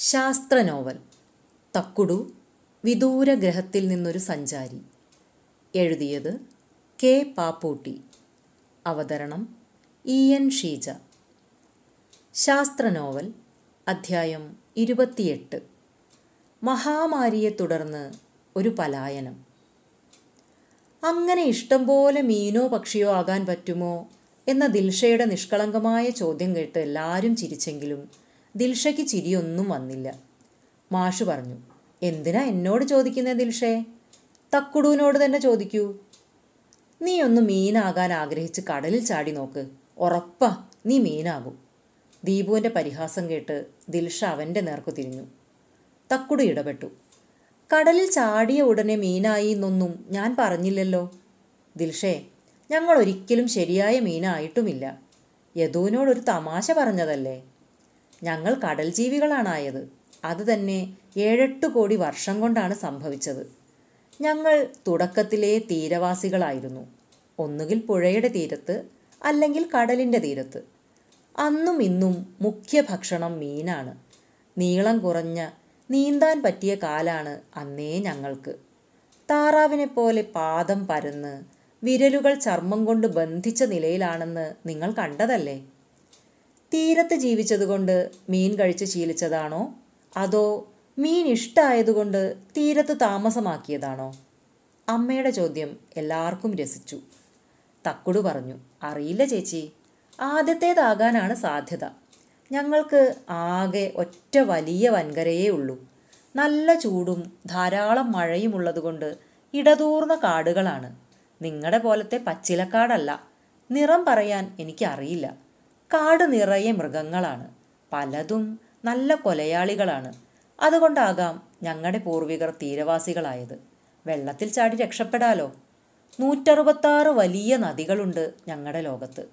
ശാസ്ത്ര നോവൽ തക്കുടു വിദൂര ഗ്രഹത്തിൽ നിന്നൊരു സഞ്ചാരി. എഴുതിയത് കെ. പാപ്പൂട്ടി. അവതരണം ഇ. എൻ. ഷീജ. ശാസ്ത്ര നോവൽ അധ്യായം ഇരുപത്തിയെട്ട്. മഹാമാരിയെ തുടർന്ന് ഒരു പലായനം. അങ്ങനെ ഇഷ്ടം പോലെ മീനോ പക്ഷിയോ ആകാൻ പറ്റുമോ എന്ന ദിൽഷയുടെ നിഷ്കളങ്കമായ ചോദ്യം കേട്ട് എല്ലാവരും ചിരിച്ചെങ്കിലും ദിൽഷയ്ക്ക് ചിരിയൊന്നും വന്നില്ല. മാഷു പറഞ്ഞു എന്തിനാ എന്നോട് ചോദിക്കുന്നത് ദിൽഷേ? തക്കുടുവിനോട് തന്നെ ചോദിക്കൂ. നീ ഒന്ന് മീനാകാൻ ആഗ്രഹിച്ച് കടലിൽ ചാടി നോക്ക്. ഉറപ്പാ നീ മീനാകും. ദീപുവിന്റെ പരിഹാസം കേട്ട് ദിൽഷ അവന്റെ നേർക്കു തിരിഞ്ഞു. തക്കുടു ഇടപെട്ടു. കടലിൽ ചാടിയ ഉടനെ മീനായി എന്നൊന്നും ഞാൻ പറഞ്ഞില്ലല്ലോ. ദിൽഷേ ഞങ്ങൾ ഒരിക്കലും ശരിയായ മീനായിട്ടുമില്ല. യദുവിനോടൊരു തമാശ പറഞ്ഞതല്ലേ? ഞങ്ങൾ കടൽ ജീവികളാണായത് അത് തന്നെ ഏഴെട്ട് കോടി വർഷം കൊണ്ടാണ് സംഭവിച്ചത്. ഞങ്ങൾ തുടക്കത്തിലെ തീരവാസികളായിരുന്നു. ഒന്നുകിൽ പുഴയുടെ തീരത്ത് അല്ലെങ്കിൽ കടലിന്റെ തീരത്ത്. അന്നും ഇന്നും മുഖ്യ ഭക്ഷണം മീനാണ്. നീളം കുറഞ്ഞ നീന്താൻ പറ്റിയ കാലാണ് അന്നേ ഞങ്ങൾക്ക്. താറാവിനെ പോലെ പാദം പരന്ന് വിരലുകൾ ചർമ്മം കൊണ്ട് ബന്ധിച്ച നിലയിലാണെന്ന് നിങ്ങൾ കണ്ടതല്ലേ? തീരത്ത് ജീവിച്ചതുകൊണ്ട് മീൻ കഴിച്ച് ശീലിച്ചതാണോ? അതോ മീൻ ഇഷ്ടമായതുകൊണ്ട് തീരത്ത് താമസമാക്കിയതാണോ? അമ്മയുടെ ചോദ്യം എല്ലാവർക്കും രസിച്ചു. തക്കുടു പറഞ്ഞു അറിയില്ല ചേച്ചി. ആദ്യത്തേതാകാനാണ് സാധ്യത. ഞങ്ങൾക്ക് ആകെ ഒറ്റ വലിയ വൻകരയേ ഉള്ളൂ. നല്ല ചൂടും ധാരാളം മഴയും ഉള്ളതുകൊണ്ട് ഇടതൂർന്ന കാടുകളാണ്. നിങ്ങളുടെ പോലത്തെ പച്ചിലക്കാടല്ല. നിറം പറയാൻ എനിക്കറിയില്ല. കാട് നിറയെ മൃഗങ്ങളാണ്. പലതും നല്ല കൊലയാളികളാണ്. അതുകൊണ്ടാകാം ഞങ്ങളുടെ പൂർവികർ തീരവാസികളായത്. വെള്ളത്തിൽ ചാടി രക്ഷപ്പെടാലോ? നൂറ്ററുപത്താറ് വലിയ നദികളുണ്ട് ഞങ്ങളുടെ ലോകത്ത്.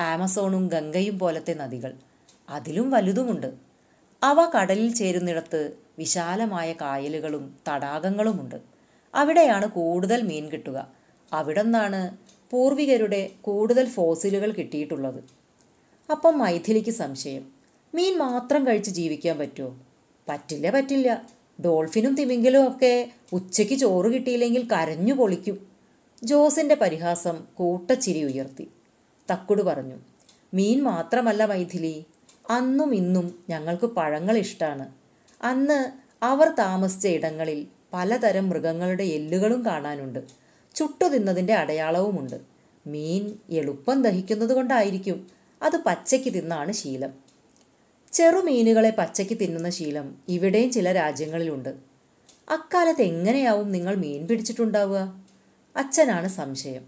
ആമസോണും ഗംഗയും പോലത്തെ നദികൾ. അതിലും വലുതുമുണ്ട്. അവ കടലിൽ ചേരുന്നിടത്ത് വിശാലമായ കായലുകളും തടാകങ്ങളുമുണ്ട്. അവിടെയാണ് കൂടുതൽ മീൻ കിട്ടുക. അവിടെ നിന്നാണ് പൂർവികരുടെ കൂടുതൽ ഫോസിലുകൾ കിട്ടിയിട്ടുള്ളത്. അപ്പം മൈഥിലിക്ക് സംശയം. മീൻ മാത്രം കഴിച്ച് ജീവിക്കാൻ പറ്റുമോ പറ്റില്ല പറ്റില്ല. ഡോൾഫിനും തിമിങ്കിലും ഒക്കെ ഉച്ചയ്ക്ക് ചോറ് കിട്ടിയില്ലെങ്കിൽ കരഞ്ഞു പൊളിക്കും. ജോസിന്റെ പരിഹാസം കൂട്ടച്ചിരി ഉയർത്തി. തക്കുടു പറഞ്ഞു മീൻ മാത്രമല്ല മൈഥിലി അന്നും ഇന്നും ഞങ്ങൾക്ക് പഴങ്ങൾ ഇഷ്ടമാണ് അന്ന് അവർ താമസിച്ച ഇടങ്ങളിൽ പലതരം മൃഗങ്ങളുടെ എല്ലുകളും കാണാനുണ്ട്. ചുട്ടു തിന്നതിന്റെ അടയാളവുമുണ്ട്. മീൻ എളുപ്പം ദഹിക്കുന്നത് കൊണ്ടായിരിക്കും. അത് പച്ചയ്ക്ക് തിന്നാണ് ശീലം. ചെറുമീനുകളെ പച്ചയ്ക്ക് തിന്നുന്ന ശീലം ഇവിടെയും ചില രാജ്യങ്ങളിലുണ്ട്. അക്കാലത്ത് എങ്ങനെയാവും നിങ്ങൾ മീൻ പിടിച്ചിട്ടുണ്ടാവുക? അച്ഛനാണ് സംശയം.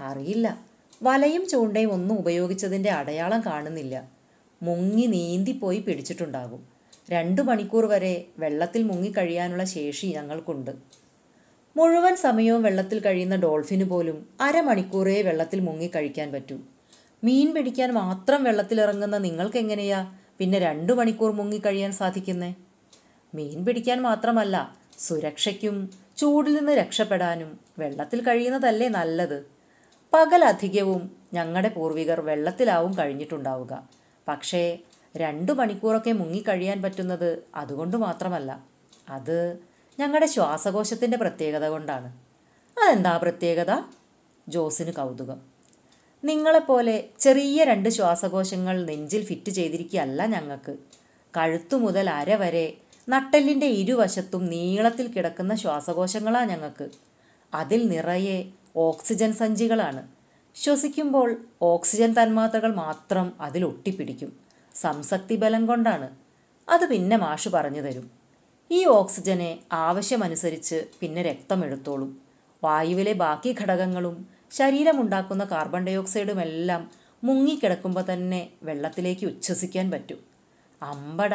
അറിയില്ല. വലയും ചൂണ്ടയും ഒന്നും ഉപയോഗിച്ചതിന്റെ അടയാളം കാണുന്നില്ല. മുങ്ങി നീന്തിപ്പോയി പിടിച്ചിട്ടുണ്ടാകും. രണ്ടു മണിക്കൂർ വരെ വെള്ളത്തിൽ മുങ്ങിക്കഴിയാനുള്ള ശേഷി ഞങ്ങൾക്കുണ്ട്. മുഴുവൻ സമയവും വെള്ളത്തിൽ കഴിയുന്ന ഡോൾഫിന് പോലും അരമണിക്കൂറേ വെള്ളത്തിൽ മുങ്ങിക്കഴിക്കാൻ പറ്റൂ. മീൻ പിടിക്കാൻ മാത്രം വെള്ളത്തിലിറങ്ങുന്ന നിങ്ങൾക്കെങ്ങനെയാ പിന്നെ രണ്ടു മണിക്കൂർ മുങ്ങിക്കഴിയാൻ സാധിക്കുന്നേ? മീൻ പിടിക്കാൻ മാത്രമല്ല സുരക്ഷയ്ക്കും ചൂടിൽ നിന്ന് രക്ഷപ്പെടാനും വെള്ളത്തിൽ കഴിയുന്നതല്ലേ നല്ലത്. പകലധികവും ഞങ്ങളുടെ പൂർവികർ വെള്ളത്തിലാവും കഴിഞ്ഞിട്ടുണ്ടാവുക. പക്ഷേ രണ്ടു മണിക്കൂറൊക്കെ മുങ്ങിക്കഴിയാൻ പറ്റുന്നത് അതുകൊണ്ട് മാത്രമല്ല അത് ഞങ്ങളുടെ ശ്വാസകോശത്തിന്റെ പ്രത്യേകത കൊണ്ടാണ്. അതെന്താ പ്രത്യേകത? ജോസിന് കൗതുകം. നിങ്ങളെപ്പോലെ ചെറിയ രണ്ട് ശ്വാസകോശങ്ങൾ നെഞ്ചിൽ ഫിറ്റ് ചെയ്തിരിക്കുകയല്ല ഞങ്ങൾക്ക്. കഴുത്തു മുതൽ അര വരെ നട്ടെല്ലിന്റെ ഇരുവശത്തും നീളത്തിൽ കിടക്കുന്ന ശ്വാസകോശങ്ങളാ ഞങ്ങൾക്ക്. അതിൽ നിറയെ ഓക്സിജൻ സഞ്ചികളാണ്. ശ്വസിക്കുമ്പോൾ ഓക്സിജൻ തന്മാത്രകൾ മാത്രം അതിൽ ഒട്ടിപ്പിടിക്കും. സംസക്തി ബലം കൊണ്ടാണ്. അത് പിന്നെ മാഷ് പറഞ്ഞു തരും. ഈ ഓക്സിജനെ ആവശ്യമനുസരിച്ച് പിന്നെ രക്തമെടുത്തോളും വായുവിലെ ബാക്കി ഘടകങ്ങളും ശരീരമുണ്ടാക്കുന്ന കാർബൺ ഡയോക്സൈഡും എല്ലാം മുങ്ങിക്കിടക്കുമ്പോൾ തന്നെ വെള്ളത്തിലേക്ക് ഉച്ഛസിക്കാൻ പറ്റും. അമ്പട.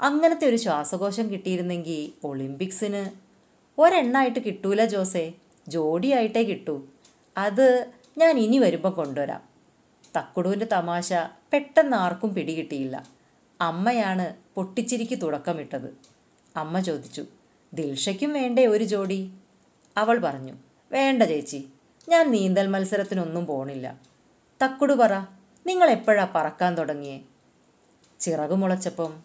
അങ്ങനത്തെ ഒരു ശ്വാസകോശം കിട്ടിയിരുന്നെങ്കിൽ ഒളിമ്പിക്സിന് ഒരെണ്ണായിട്ട് കിട്ടൂല ജോസേ. ജോഡിയായിട്ടേ കിട്ടൂ. അത് ഞാൻ ഇനി വരുമ്പോൾ കൊണ്ടുവരാം. തക്കുടുവിന്റെ തമാശ പെട്ടെന്ന് ആർക്കും പിടികിട്ടിയില്ല അമ്മയാണ് പൊട്ടിച്ചിരിക്ക് തുടക്കമിട്ടത്. അമ്മ ചോദിച്ചു ദിൽഷയ്ക്കും വേണ്ടേ ഒരു ജോഡി? അവൾ പറഞ്ഞു വേണ്ട ചേച്ചി. ഞാൻ നീന്തൽ മത്സരത്തിനൊന്നും പോണില്ല. തക്കുടു പറ നിങ്ങൾ എപ്പോഴാ പറക്കാൻ തുടങ്ങിയേ? ചിറകു മുളച്ചപ്പം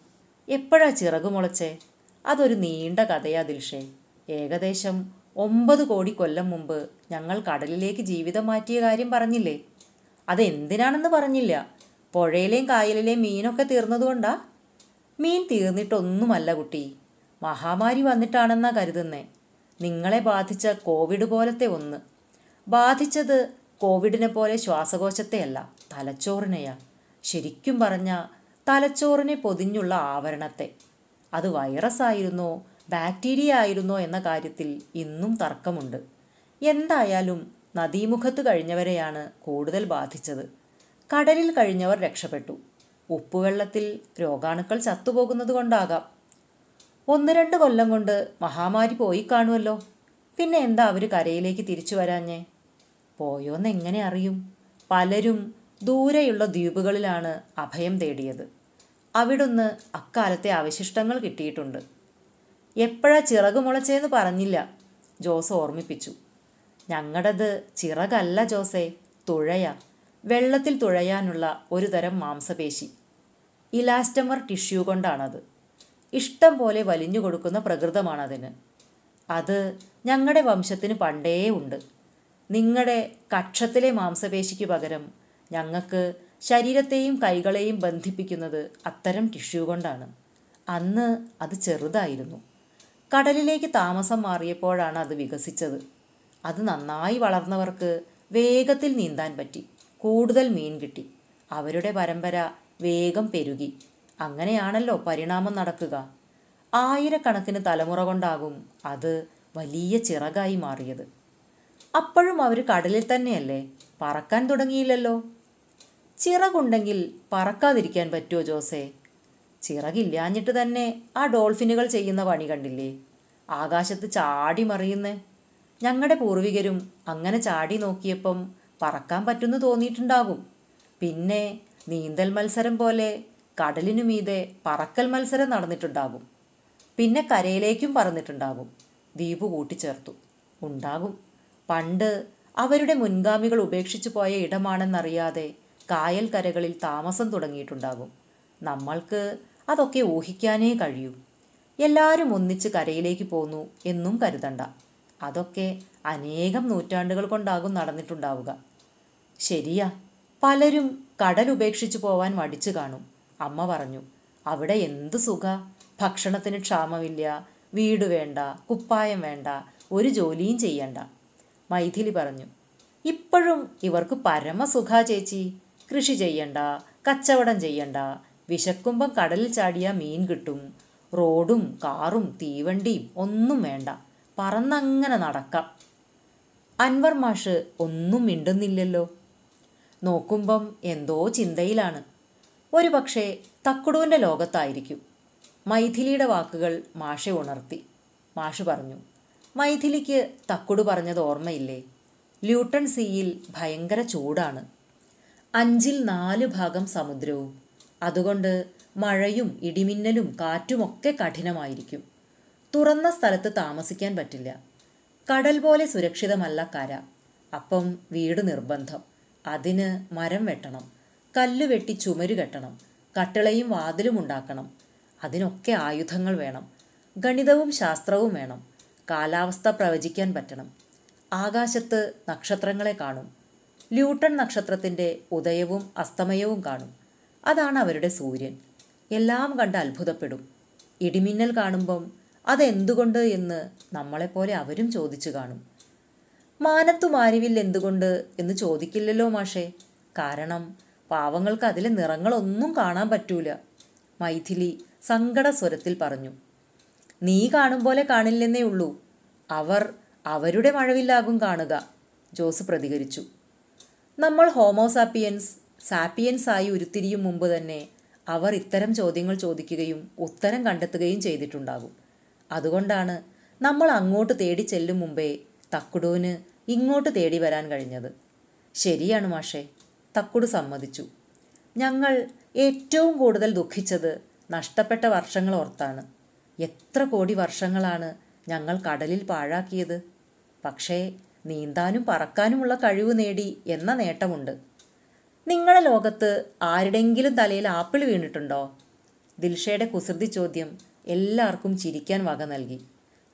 എപ്പോഴാ ചിറകു മുളച്ചേ? അതൊരു നീണ്ട കഥയാ ദിൽഷേ. ഏകദേശം ഒമ്പത് കോടി കൊല്ലം മുമ്പ് ഞങ്ങൾ കടലിലേക്ക് ജീവിതം മാറ്റിയ കാര്യം പറഞ്ഞില്ലേ? അതെന്തിനാണെന്ന് പറഞ്ഞില്ല. പുഴയിലെയും കായലിലെയും മീനൊക്കെ തീർന്നതുകൊണ്ടാ? മീൻ തീർന്നിട്ടൊന്നുമല്ല കുട്ടി. മഹാമാരി വന്നിട്ടാണെന്നാ കരുതുന്നേ. നിങ്ങളെ ബാധിച്ച കോവിഡ് പോലത്തെ ഒന്ന്. ബാധിച്ചത് കോവിഡിനെ പോലെ ശ്വാസകോശത്തെയല്ല തലച്ചോറിനെയാ. ശരിക്കും പറഞ്ഞ തലച്ചോറിനെ പൊതിഞ്ഞുള്ള ആവരണത്തെ. അത് വൈറസ് ആയിരുന്നോ ബാക്ടീരിയ ആയിരുന്നോ എന്ന കാര്യത്തിൽ ഇന്നും തർക്കമുണ്ട്. എന്തായാലും നദീമുഖത്ത് കഴിഞ്ഞവരെയാണ് കൂടുതൽ ബാധിച്ചത്. കടലിൽ കഴിഞ്ഞവർ രക്ഷപ്പെട്ടു. ഉപ്പുവെള്ളത്തിൽ രോഗാണുക്കൾ ചത്തുപോകുന്നത് കൊണ്ടാകാം. ഒന്ന് രണ്ട് കൊല്ലം കൊണ്ട് മഹാമാരി പോയി കാണുമല്ലോ പിന്നെ എന്താ അവർ കരയിലേക്ക് തിരിച്ചു വരാഞ്ഞേ? പോയോന്ന് എങ്ങനെ അറിയും? പലരും ദൂരെയുള്ള ദ്വീപുകളിലാണ് അഭയം തേടിയത്. അവിടുന്ന് അക്കാലത്തെ അവശിഷ്ടങ്ങൾ കിട്ടിയിട്ടുണ്ട്. എപ്പോഴാ ചിറക് മുളച്ചേന്ന് പറഞ്ഞില്ല ജോസ് ഓർമ്മിപ്പിച്ചു. ഞങ്ങളുടേത് ചിറകല്ല ജോസേ തുഴയ. വെള്ളത്തിൽ തുഴയാനുള്ള ഒരു തരം മാംസപേശി. ഇലാസ്റ്റമർ ടിഷ്യൂ കൊണ്ടാണത്. ഇഷ്ടം പോലെ വലിഞ്ഞു കൊടുക്കുന്ന പ്രകൃതമാണതിന്. അത് ഞങ്ങളുടെ വംശത്തിന് പണ്ടേ ഉണ്ട് നിങ്ങളുടെ കക്ഷത്തിലെ മാംസപേശിക്ക് പകരം ഞങ്ങൾക്ക് ശരീരത്തെയും കൈകളെയും ബന്ധിപ്പിക്കുന്നത് അത്തരം ടിഷ്യൂ കൊണ്ടാണ്. അന്ന് അത് ചെറുതായിരുന്നു. കടലിലേക്ക് താമസം മാറിയപ്പോഴാണ് അത് വികസിച്ചത്. അത് നന്നായി വളർന്നവർക്ക് വേഗത്തിൽ നീന്താൻ പറ്റി. കൂടുതൽ മീൻ കിട്ടി. അവരുടെ പരമ്പര വേഗം പെരുകി. അങ്ങനെയാണല്ലോ പരിണാമം നടക്കുക. ആയിരക്കണക്കിന് തലമുറ കൊണ്ടാകും അത് വലിയ ചിറകായി മാറിയത്. അപ്പോഴും അവർ കടലിൽ തന്നെയല്ലേ? പറക്കാൻ തുടങ്ങിയില്ലല്ലോ. ചിറകുണ്ടെങ്കിൽ പറക്കാതിരിക്കാൻ പറ്റുമോ ജോസേ? ചിറകില്ലാഞ്ഞിട്ട് തന്നെ ആ ഡോൾഫിനുകൾ ചെയ്യുന്ന പണി കണ്ടില്ലേ? ആകാശത്ത് ചാടി മറിയുന്നേ. ഞങ്ങളുടെ പൂർവികരും അങ്ങനെ ചാടി നോക്കിയപ്പം പറക്കാൻ പറ്റുന്നു തോന്നിയിട്ടുണ്ടാകും. പിന്നെ നീന്തൽ മത്സരം പോലെ കടലിനു മീതെ പറക്കൽ മത്സരം നടന്നിട്ടുണ്ടാകും. പിന്നെ കരയിലേക്കും പറന്നിട്ടുണ്ടാകും. ദ്വീപ് കൂട്ടിച്ചേർത്തു. ഉണ്ടാകും. പണ്ട് അവരുടെ മുൻഗാമികൾ ഉപേക്ഷിച്ചു പോയ ഇടമാണെന്നറിയാതെ കായൽ കരകളിൽ താമസം തുടങ്ങിയിട്ടുണ്ടാകും. നമ്മൾക്ക് അതൊക്കെ ഊഹിക്കാനേ കഴിയൂ. എല്ലാവരും ഒന്നിച്ച് കരയിലേക്ക് പോന്നു എന്നും കരുതണ്ട. അതൊക്കെ അനേകം നൂറ്റാണ്ടുകൾ കൊണ്ടാകും നടന്നിട്ടുണ്ടാവുക. ശരിയാ പലരും കടൽ ഉപേക്ഷിച്ചു പോവാൻ മടിച്ചു കാണും. അമ്മ പറഞ്ഞു അവിടെ എന്ത് സുഖ? ഭക്ഷണത്തിന് ക്ഷാമമില്ല വീട് വേണ്ട കുപ്പായം വേണ്ട ഒരു ജോലിയും ചെയ്യണ്ട. മൈഥിലി പറഞ്ഞു ഇപ്പോഴും ഇവർക്ക് പരമസുഖാ ചേച്ചി. കൃഷി ചെയ്യണ്ട കച്ചവടം ചെയ്യണ്ട. വിശക്കുമ്പം കടലിൽ ചാടിയ മീൻ കിട്ടും. റോഡും കാറും തീവണ്ടിയും ഒന്നും വേണ്ട. പറന്നങ്ങനെ നടക്കാം. അൻവർ മാഷ് ഒന്നും മിണ്ടുന്നില്ലല്ലോ. നോക്കുമ്പം എന്തോ ചിന്തയിലാണ്. ഒരു പക്ഷേ തക്കുടുവിന്റെ ലോകത്തായിരിക്കും. മൈഥിലിയുടെ വാക്കുകൾ മാഷെ ഉണർത്തി. മാഷ് പറഞ്ഞു മൈഥിലിക്ക് തക്കുടു പറഞ്ഞത് ഓർമ്മയില്ലേ? ല്യൂട്ടൺ സീയിൽ ഭയങ്കര ചൂടാണ്. അഞ്ചിൽ നാല് ഭാഗം സമുദ്രവും. അതുകൊണ്ട് മഴയും ഇടിമിന്നലും കാറ്റുമൊക്കെ കഠിനമായിരിക്കും. തുറന്ന സ്ഥലത്ത് താമസിക്കാൻ പറ്റില്ല. കടൽ പോലെ സുരക്ഷിതമല്ല കര. അപ്പം വീട് നിർബന്ധം. അതിന് മരം വെട്ടണം. കല്ല് വെട്ടി ചുമര് കെട്ടണം. കട്ടിളയും വാതിലും ഉണ്ടാക്കണം. അതിനൊക്കെ ആയുധങ്ങൾ വേണം. ഗണിതവും ശാസ്ത്രവും വേണം. കാലാവസ്ഥ പ്രവചിക്കാൻ പറ്റണം. ആകാശത്ത് നക്ഷത്രങ്ങളെ കാണും. ല്യൂട്ടൺ നക്ഷത്രത്തിന്റെ ഉദയവും അസ്തമയവും കാണും. അതാണ് അവരുടെ സൂര്യൻ. എല്ലാം കണ്ട് അത്ഭുതപ്പെടും. ഇടിമിന്നൽ കാണുമ്പം അതെന്തുകൊണ്ട് എന്ന് നമ്മളെപ്പോലെ അവരും ചോദിച്ചു കാണും. മാനത്തു മാരിവിൽ എന്തുകൊണ്ട് എന്ന് ചോദിക്കില്ലല്ലോ മാഷേ. കാരണം പാവങ്ങൾക്ക് അതിലെ നിറങ്ങളൊന്നും കാണാൻ പറ്റൂല. മൈഥിലി സങ്കട സ്വരത്തിൽ പറഞ്ഞു. നീ കാണും പോലെ കാണില്ലെന്നേ ഉള്ളൂ. അവർ അവരുടെ മഴവില്ലാകും കാണുക. ജോസ് പ്രതികരിച്ചു. നമ്മൾ ഹോമോസാപ്പിയൻസ് സാപ്പിയൻസ് ആയി ഉരുത്തിരിയും മുമ്പ് തന്നെ അവർ ഇത്തരം ചോദ്യങ്ങൾ ചോദിക്കുകയും ഉത്തരം കണ്ടെത്തുകയും ചെയ്തിട്ടുണ്ടാകും. അതുകൊണ്ടാണ് നമ്മൾ അങ്ങോട്ട് തേടി ചെല്ലും മുമ്പേ തക്കുടുവിന് ഇങ്ങോട്ട് തേടി വരാൻ കഴിഞ്ഞത്. ശരിയാണ് മാഷേ തക്കുടു സമ്മതിച്ചു. ഞങ്ങൾ ഏറ്റവും കൂടുതൽ ദുഃഖിച്ചത് നഷ്ടപ്പെട്ട വർഷങ്ങൾ ഓർത്താണ്. എത്ര കോടി വർഷങ്ങളാണ് ഞങ്ങൾ കടലിൽ പാഴാക്കിയത്. പക്ഷേ നീന്താനും പറക്കാനുമുള്ള കഴിവ് നേടി എന്ന നേട്ടമുണ്ട്. നിങ്ങളെ ലോകത്ത് ആരുടെങ്കിലും തലയിൽ ആപ്പിൾ വീണിട്ടുണ്ടോ? ദിൽഷയുടെ കുസൃതി ചോദ്യം എല്ലാവർക്കും ചിരിക്കാൻ വക നൽകി.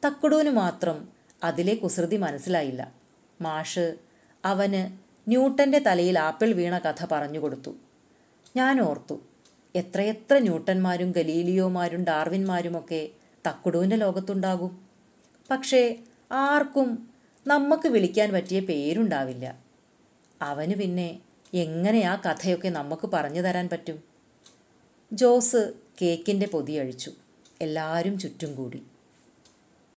തക്കുടുവിന് മാത്രം അതിലെ കുസൃതി മനസ്സിലായില്ല. മാഷ് അവന് ന്യൂട്ടന്റെ തലയിൽ ആപ്പിൾ വീണ കഥ പറഞ്ഞു കൊടുത്തു. ഞാൻ ഓർത്തു എത്രയെത്ര ന്യൂട്ടന്മാരും ഗലീലിയോമാരും ഡാർവിന്മാരുമൊക്കെ തക്കുടുവിന്റെ ലോകത്തുണ്ടാകും. പക്ഷേ ആർക്കും നമുക്ക് വിളിക്കാൻ പറ്റിയ പേരുണ്ടാവില്ല. അവന് പിന്നെ എങ്ങനെ ആ കഥയൊക്കെ നമുക്ക് പറഞ്ഞു തരാൻ പറ്റും? ജോസ് കേക്കിന്റെ പൊതിയഴിച്ചു എല്ലാവരും ചുറ്റും കൂടി.